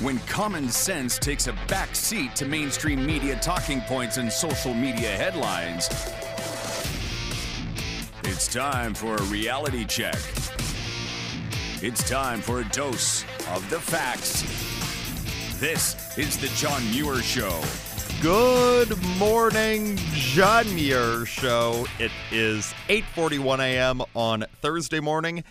When common sense takes a back seat to mainstream media talking points and social media headlines, it's time for a reality check. It's time for a dose of the facts. This is the John Muir Show. Good morning, John Muir Show. It is 8:41 a.m. on Thursday morning,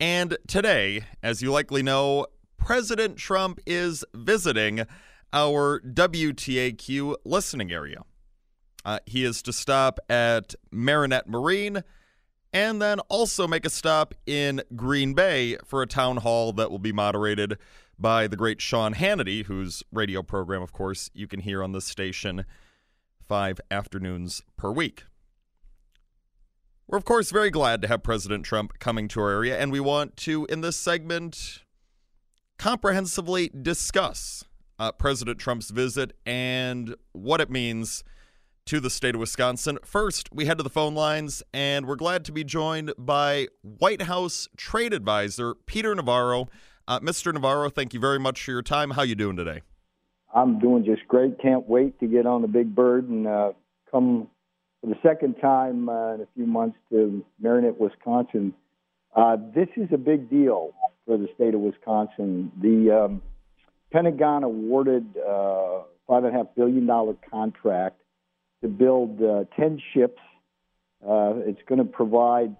and today, as you likely know, President Trump is visiting our WTAQ listening area. Uh, he is to stop at Marinette Marine and then also make a stop in Green Bay for a town hall that will be moderated by the great Sean Hannity, whose radio program, of course, you can hear on this station five afternoons per week. We're, of course, very glad to have President Trump coming to our area, and we want to, in this segment, comprehensively discuss uh, President Trump's visit and what it means to the state of Wisconsin. First, we head to the phone lines, and we're glad to be joined by White House trade advisor Peter Navarro. Uh, Mr. Navarro, thank you very much for your time. How are you doing today? I'm doing just great. Can't wait to get on the big bird and uh, come for the second time uh, in a few months to Marinette, Wisconsin. Uh, this is a big deal for the state of Wisconsin. The um, Pentagon awarded uh, a half billion dollar contract to build uh, ten ships. Uh, it's going to provide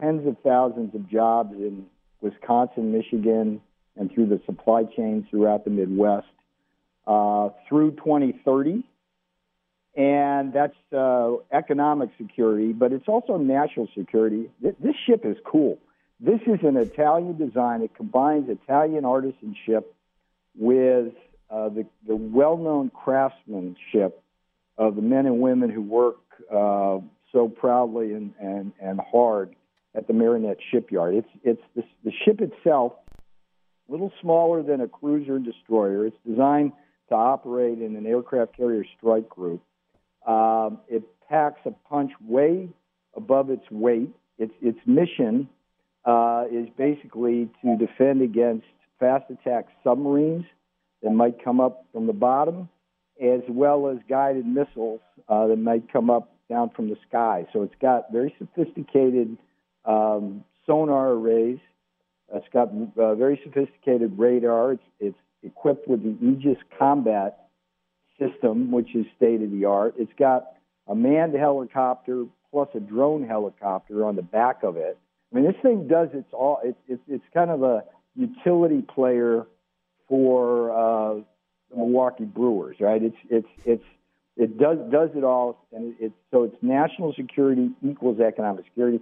tens of thousands of jobs in Wisconsin, Michigan, and through the supply chains throughout the Midwest uh, through 2030. And that's uh, economic security, but it's also national security. Th- this ship is cool. This is an Italian design. It combines Italian artisanship with uh, the, the well known craftsmanship of the men and women who work uh, so proudly and, and, and hard at the Marinette shipyard. It's, it's the, the ship itself, a little smaller than a cruiser and destroyer. It's designed to operate in an aircraft carrier strike group. Um, it packs a punch way above its weight. Its, its mission uh, is basically to defend against fast attack submarines that might come up from the bottom, as well as guided missiles uh, that might come up down from the sky. So it's got very sophisticated um, sonar arrays. It's got uh, very sophisticated radar. It's, it's equipped with the Aegis combat system, which is state of the art. It's got a manned helicopter plus a drone helicopter on the back of it. I mean, this thing does its all. It's it's, it's kind of a utility player for uh, the Milwaukee Brewers, right? It's it's it's it does does it all, and it's so it's national security equals economic security.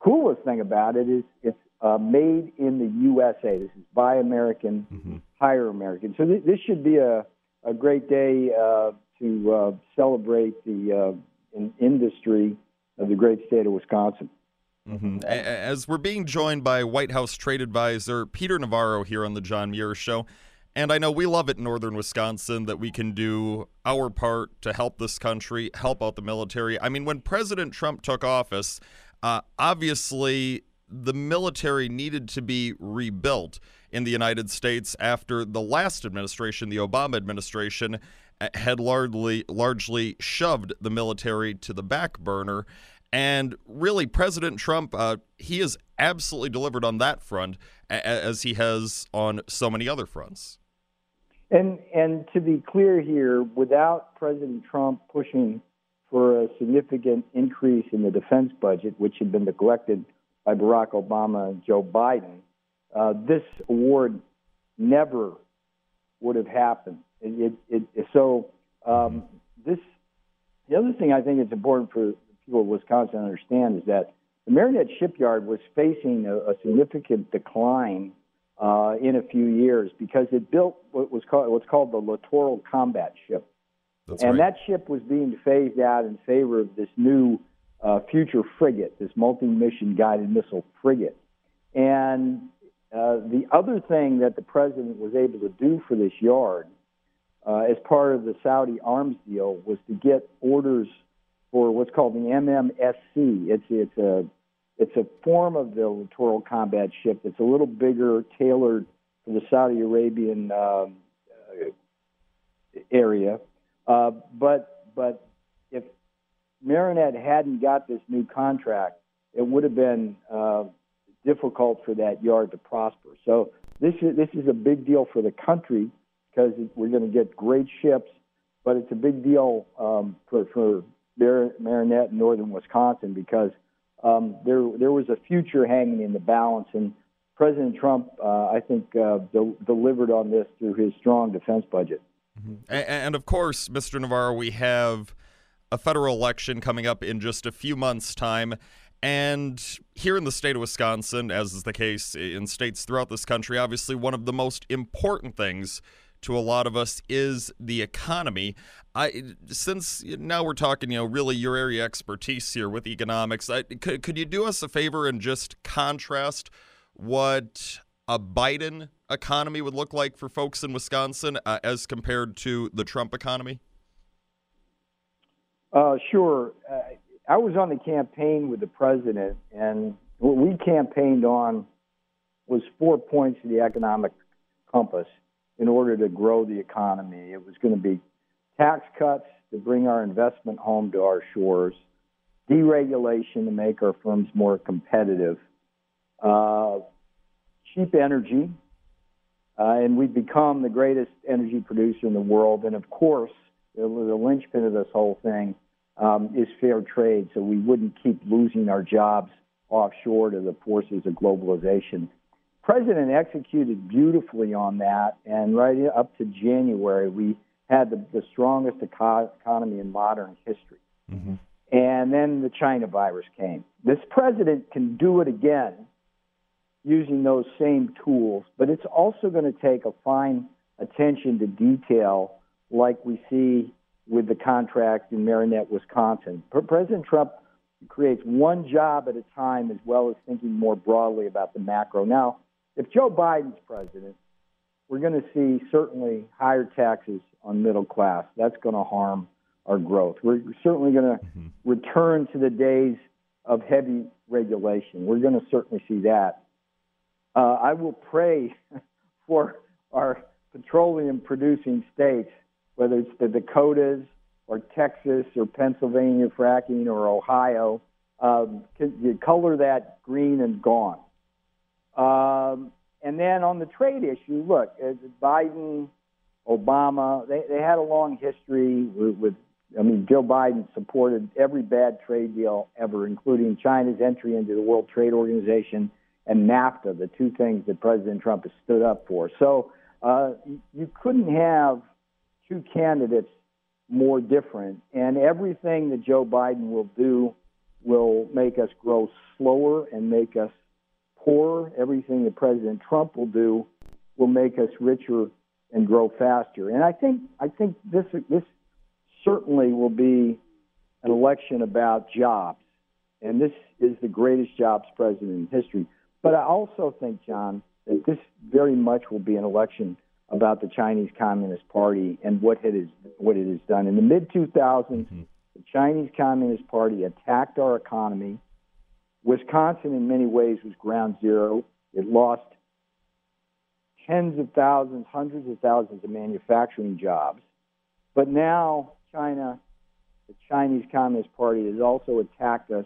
Coolest thing about it is it's uh, made in the USA. This is buy American, mm-hmm. hire American. So th- this should be a a great day uh, to uh, celebrate the uh, in industry of the great state of Wisconsin. Mm-hmm. As we're being joined by White House trade advisor Peter Navarro here on the John Muir Show. And I know we love it in northern Wisconsin that we can do our part to help this country, help out the military. I mean, when President Trump took office, uh, obviously the military needed to be rebuilt in the United States after the last administration, the Obama administration, uh, had largely largely shoved the military to the back burner. And really, President Trump, uh, he has absolutely delivered on that front as he has on so many other fronts. And and to be clear here, without President Trump pushing for a significant increase in the defense budget, which had been neglected by Barack Obama and Joe Biden, uh, this award never would have happened. It, it, it, so um, this the other thing I think it's important for people of Wisconsin understand is that the Marinette shipyard was facing a, a significant decline uh, in a few years because it built what was called what's called the littoral combat ship, That's and right. that ship was being phased out in favor of this new uh, future frigate, this multi-mission guided missile frigate. And uh, the other thing that the president was able to do for this yard, uh, as part of the Saudi arms deal, was to get orders for what's called the MMSC. It's it's a it's a form of the littoral combat ship that's a little bigger, tailored for the Saudi Arabian um, uh, area. Uh, but but if Marinette hadn't got this new contract, it would have been uh, difficult for that yard to prosper. So this is this is a big deal for the country because we're going to get great ships, but it's a big deal um, for for Marinette and northern Wisconsin because um, there there was a future hanging in the balance, and President Trump, uh, I think, uh, de- delivered on this through his strong defense budget. Mm-hmm. And, and, of course, Mr. Navarro, we have a federal election coming up in just a few months' time. And here in the state of Wisconsin, as is the case in states throughout this country, obviously one of the most important things to a lot of us is the economy. I since now we're talking, you know, really your area expertise here with economics. I, could could you do us a favor and just contrast what a Biden economy would look like for folks in Wisconsin uh, as compared to the Trump economy? Uh, sure. Uh, I was on the campaign with the president, and what we campaigned on was four points of the economic compass in order to grow the economy. It was going to be tax cuts to bring our investment home to our shores, deregulation to make our firms more competitive, uh, cheap energy, uh, and we've become the greatest energy producer in the world. And of course, the, the linchpin of this whole thing um, is fair trade, so we wouldn't keep losing our jobs offshore to the forces of globalization president executed beautifully on that, and right up to January, we had the, the strongest eco- economy in modern history. Mm-hmm. And then the China virus came. This president can do it again using those same tools, but it's also going to take a fine attention to detail like we see with the contract in Marinette, Wisconsin. President Trump creates one job at a time as well as thinking more broadly about the macro. Now, if Joe Biden's president, we're going to see certainly higher taxes on middle class. That's going to harm our growth. We're certainly going to mm-hmm. return to the days of heavy regulation. We're going to certainly see that. Uh, I will pray for our petroleum producing states, whether it's the Dakotas or Texas or Pennsylvania fracking or Ohio, um, you color that green and gone. Um, and then on the trade issue, look, uh, Biden, Obama, they, they had a long history with, with, I mean, Joe Biden supported every bad trade deal ever, including China's entry into the World Trade Organization and NAFTA, the two things that President Trump has stood up for. So uh, you couldn't have two candidates more different. And everything that Joe Biden will do will make us grow slower and make us poor. Everything that President Trump will do will make us richer and grow faster. And I think I think this this certainly will be an election about jobs, and this is the greatest jobs president in history. But I also think, John, that this very much will be an election about the Chinese Communist Party and what it is what it has done in the mid 2000s. Mm-hmm. The Chinese Communist Party attacked our economy. Wisconsin, in many ways, was ground zero. It lost tens of thousands, hundreds of thousands of manufacturing jobs. But now, China, the Chinese Communist Party, has also attacked us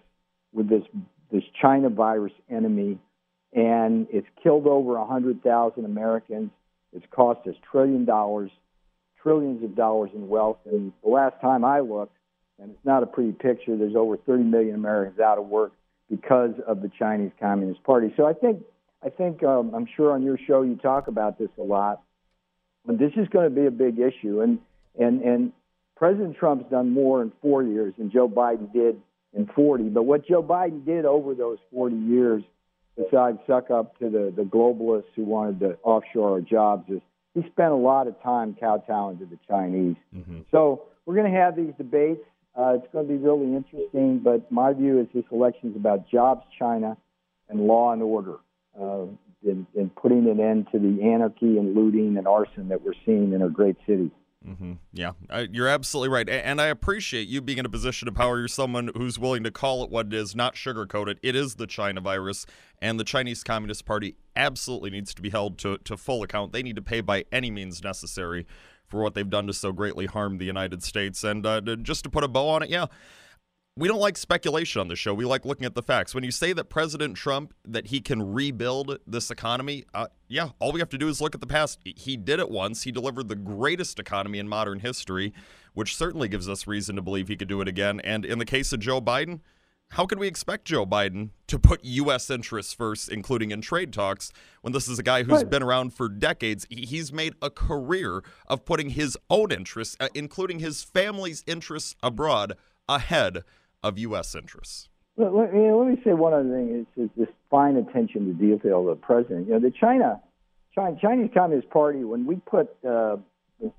with this this China virus enemy, and it's killed over 100,000 Americans. It's cost us trillion dollars, trillions of dollars in wealth. And the last time I looked, and it's not a pretty picture, there's over 30 million Americans out of work because of the Chinese Communist Party. So I think I think um, I'm sure on your show you talk about this a lot, but this is going to be a big issue. And and and President Trump's done more in four years than Joe Biden did in 40. But what Joe Biden did over those 40 years, besides suck up to the the globalists who wanted to offshore our jobs, is he spent a lot of time kowtowing to the Chinese. Mm-hmm. So we're going to have these debates. Uh, it's going to be really interesting, but my view is this election is about jobs, China, and law and order, uh, and, putting an end to the anarchy and looting and arson that we're seeing in our great cities. Mm-hmm. Yeah, uh, you're absolutely right. And I appreciate you being in a position of power. You're someone who's willing to call it what it is, not sugarcoat it. It is the China virus, and the Chinese Communist Party absolutely needs to be held to, to full account. They need to pay by any means necessary for what they've done to so greatly harm the United States. And uh, just to put a bow on it, yeah, we don't like speculation on the show. We like looking at the facts. When you say that President Trump that he can rebuild this economy, uh, yeah, all we have to do is look at the past. He did it once. He delivered the greatest economy in modern history, which certainly gives us reason to believe he could do it again. And in the case of Joe Biden, how can we expect Joe Biden to put U.S. interests first, including in trade talks, when this is a guy who's been around for decades? He's made a career of putting his own interests, uh, including his family's interests abroad, ahead of U.S. interests. Let, let, you know, let me say one other thing: is, is this fine attention to detail of the president. You know, the China, China Chinese Communist Party. When we put uh,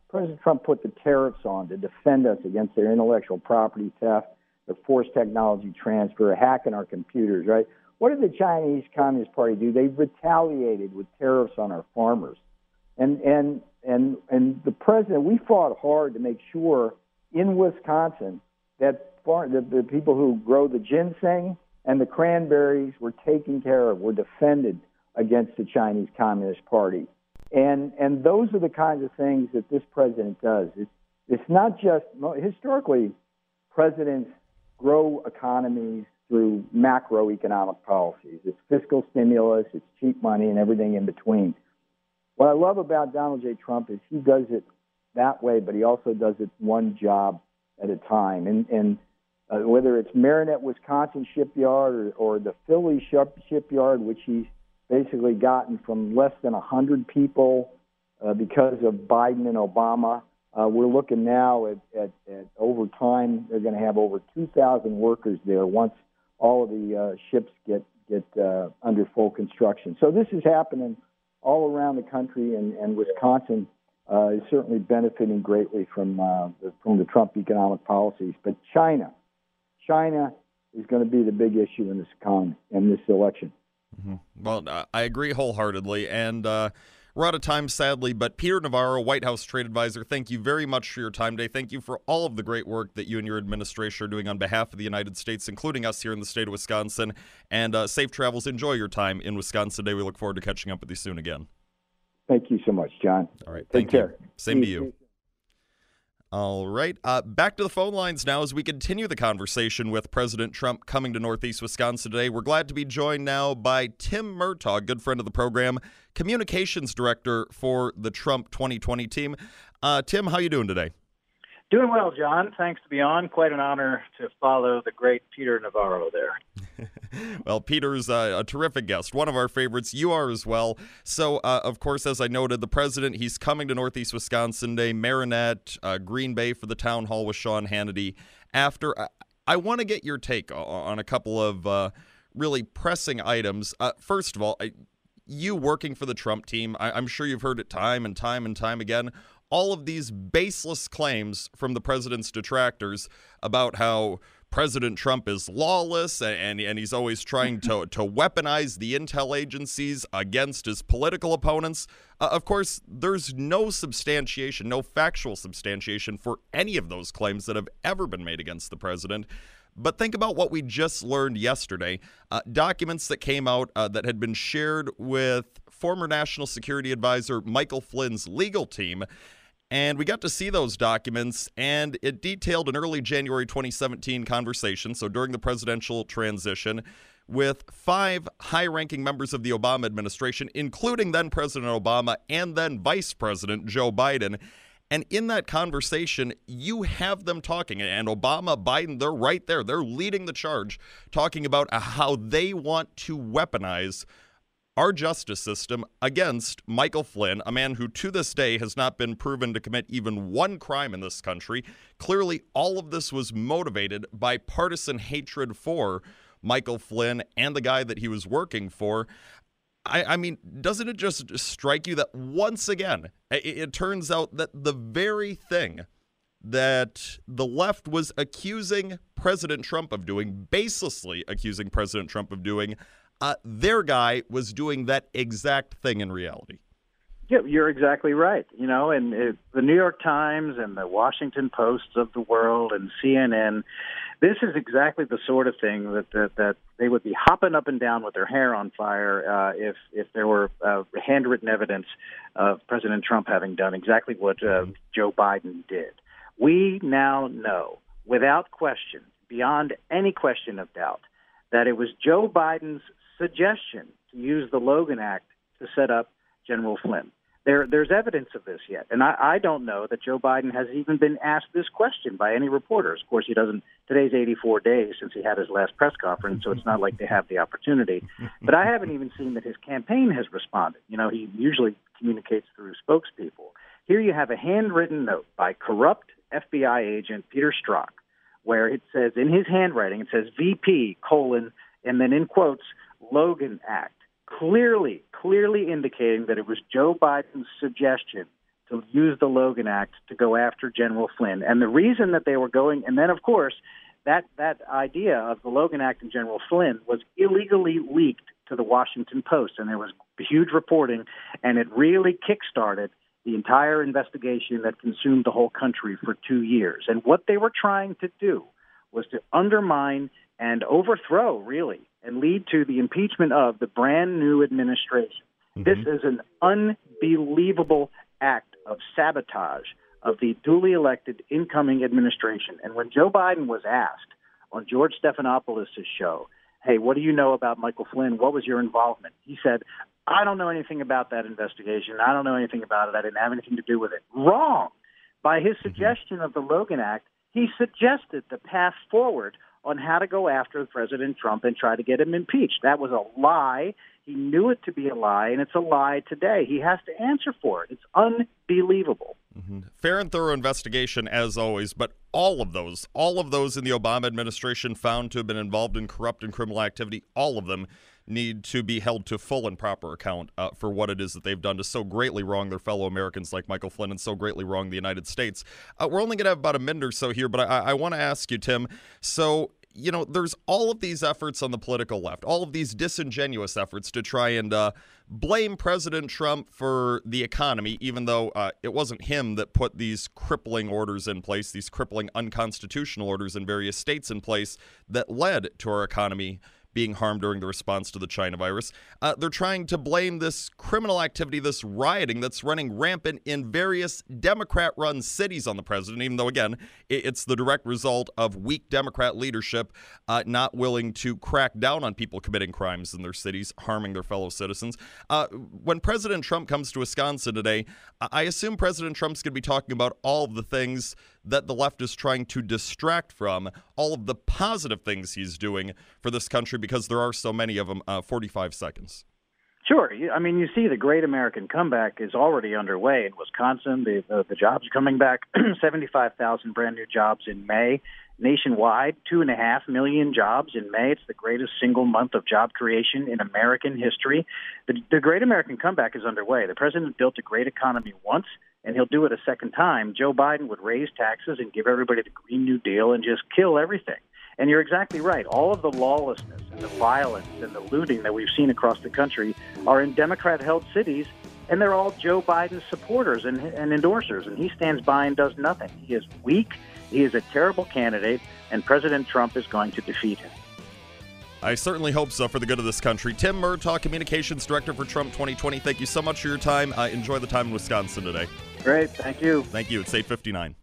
President Trump put the tariffs on to defend us against their intellectual property theft, the forced technology transfer, hacking our computers. Right? What did the Chinese Communist Party do? They retaliated with tariffs on our farmers, and and and and the president. We fought hard to make sure in Wisconsin that the, the people who grow the ginseng and the cranberries were taken care of, were defended against the Chinese Communist Party. And, and those are the kinds of things that this president does. It's, it's not just, historically, presidents grow economies through macroeconomic policies. It's fiscal stimulus, it's cheap money, and everything in between. What I love about Donald J. Trump is he does it that way, but he also does it one job at a time. And, and uh, whether it's Marinette, Wisconsin shipyard or, or the Philly shipyard, which he's basically gotten from less than 100 people uh, because of Biden and Obama. Uh, we're looking now at, at, at over time, they're going to have over 2,000 workers there once all of the uh, ships get, get uh, under full construction. So this is happening all around the country, and, and Wisconsin uh, is certainly benefiting greatly from, uh, the, from the Trump economic policies. But China, China is going to be the big issue in this economy in this election. Mm-hmm. Well, I agree wholeheartedly, and uh, we're out of time, sadly. But Peter Navarro, White House trade advisor, thank you very much for your time today. Thank you for all of the great work that you and your administration are doing on behalf of the United States, including us here in the state of Wisconsin. And uh, safe travels. Enjoy your time in Wisconsin today. We look forward to catching up with you soon again. Thank you so much, John. All right. Take care. You. Same to you. All right. Uh, back to the phone lines now as we continue the conversation with President Trump coming to Northeast Wisconsin today. We're glad to be joined now by Tim Murtaugh, good friend of the program, communications director for the Trump 2020 team. Uh, Tim, how you doing today? Doing well, John. Thanks to be on. Quite an honor to follow the great Peter Navarro there. well, Peter's uh, a terrific guest, one of our favorites. You are as well. So, uh, of course, as I noted, the president, he's coming to Northeast Wisconsin Day, Marinette, uh, Green Bay for the town hall with Sean Hannity. After, I, want to get your take on a couple of uh, really pressing items. Uh, first of all, I, you working for the Trump team, I, I'm sure you've heard it time and time and time again all of these baseless claims from the president's detractors about how President Trump is lawless and, and he's always trying to, to weaponize the intel agencies against his political opponents. Uh, of course, there's no substantiation, no factual substantiation for any of those claims that have ever been made against the president. But think about what we just learned yesterday uh, documents that came out uh, that had been shared with former National Security Advisor Michael Flynn's legal team. And we got to see those documents, and it detailed an early January 2017 conversation, so during the presidential transition, with five high ranking members of the Obama administration, including then President Obama and then Vice President Joe Biden. And in that conversation, you have them talking, and Obama, Biden, they're right there. They're leading the charge, talking about how they want to weaponize our justice system against Michael Flynn, a man who to this day has not been proven to commit even one crime in this country. Clearly, all of this was motivated by partisan hatred for Michael Flynn and the guy that he was working for. I, I mean, doesn't it just strike you that once again, it, it turns out that the very thing that the left was accusing President Trump of doing, baselessly accusing President Trump of doing, uh, their guy was doing that exact thing in reality. Yeah, you're exactly right. You know, and it, the New York Times and the Washington Post of the world and CNN, this is exactly the sort of thing that that, that they would be hopping up and down with their hair on fire uh, if if there were uh, handwritten evidence of President Trump having done exactly what uh, Joe Biden did. We now know, without question, beyond any question of doubt, that it was Joe Biden's suggestion to use the Logan Act to set up General Flynn. There, there's evidence of this yet, and I, I don't know that Joe Biden has even been asked this question by any reporters. Of course, he doesn't. Today's 84 days since he had his last press conference, so it's not like they have the opportunity. But I haven't even seen that his campaign has responded. You know, he usually communicates through spokespeople. Here you have a handwritten note by corrupt FBI agent Peter Strzok, where it says in his handwriting, it says VP colon, and then in quotes, Logan Act clearly, clearly indicating that it was Joe Biden's suggestion to use the Logan Act to go after General Flynn. And the reason that they were going, and then of course, that that idea of the Logan Act and General Flynn was illegally leaked to the Washington Post, and there was huge reporting, and it really kickstarted the entire investigation that consumed the whole country for two years. And what they were trying to do was to undermine and overthrow, really, and lead to the impeachment of the brand new administration. Mm-hmm. This is an unbelievable act of sabotage of the duly elected incoming administration. And when Joe Biden was asked on George Stephanopoulos' show, hey, what do you know about Michael Flynn? What was your involvement? He said, I don't know anything about that investigation. I don't know anything about it. I didn't have anything to do with it. Wrong. By his mm-hmm. suggestion of the Logan Act, he suggested the path forward on how to go after President Trump and try to get him impeached. That was a lie. He knew it to be a lie, and it's a lie today. He has to answer for it. It's unbelievable. Mm-hmm. Fair and thorough investigation, as always, but all of those, all of those in the Obama administration found to have been involved in corrupt and criminal activity, all of them need to be held to full and proper account uh, for what it is that they've done to so greatly wrong their fellow Americans like Michael Flynn and so greatly wrong the United States. Uh, we're only going to have about a minute or so here, but I, I want to ask you, Tim. So you know, there's all of these efforts on the political left, all of these disingenuous efforts to try and uh, blame President Trump for the economy, even though uh, it wasn't him that put these crippling orders in place, these crippling unconstitutional orders in various states in place that led to our economy being harmed during the response to the China virus. Uh, they're trying to blame this criminal activity, this rioting that's running rampant in various Democrat run cities on the president, even though, again, it's the direct result of weak Democrat leadership uh, not willing to crack down on people committing crimes in their cities, harming their fellow citizens. Uh, when President Trump comes to Wisconsin today, I assume President Trump's going to be talking about all of the things that the left is trying to distract from all of the positive things he's doing for this country because there are so many of them. Uh, 45 seconds. Sure. I mean, you see the great American comeback is already underway in Wisconsin. The, the, the jobs are coming back 75,000 brand new jobs in May. Nationwide, two and a half million jobs in May. It's the greatest single month of job creation in American history. The, the great American comeback is underway. The president built a great economy once and he'll do it a second time, Joe Biden would raise taxes and give everybody the Green New Deal and just kill everything. And you're exactly right. All of the lawlessness and the violence and the looting that we've seen across the country are in Democrat held cities, and they're all Joe Biden's supporters and, and endorsers, and he stands by and does nothing. He is weak, he is a terrible candidate, and President Trump is going to defeat him. I certainly hope so for the good of this country. Tim Murtaugh, Communications Director for Trump 2020, thank you so much for your time. Uh, enjoy the time in Wisconsin today. Great. Thank you. Thank you. It's 859.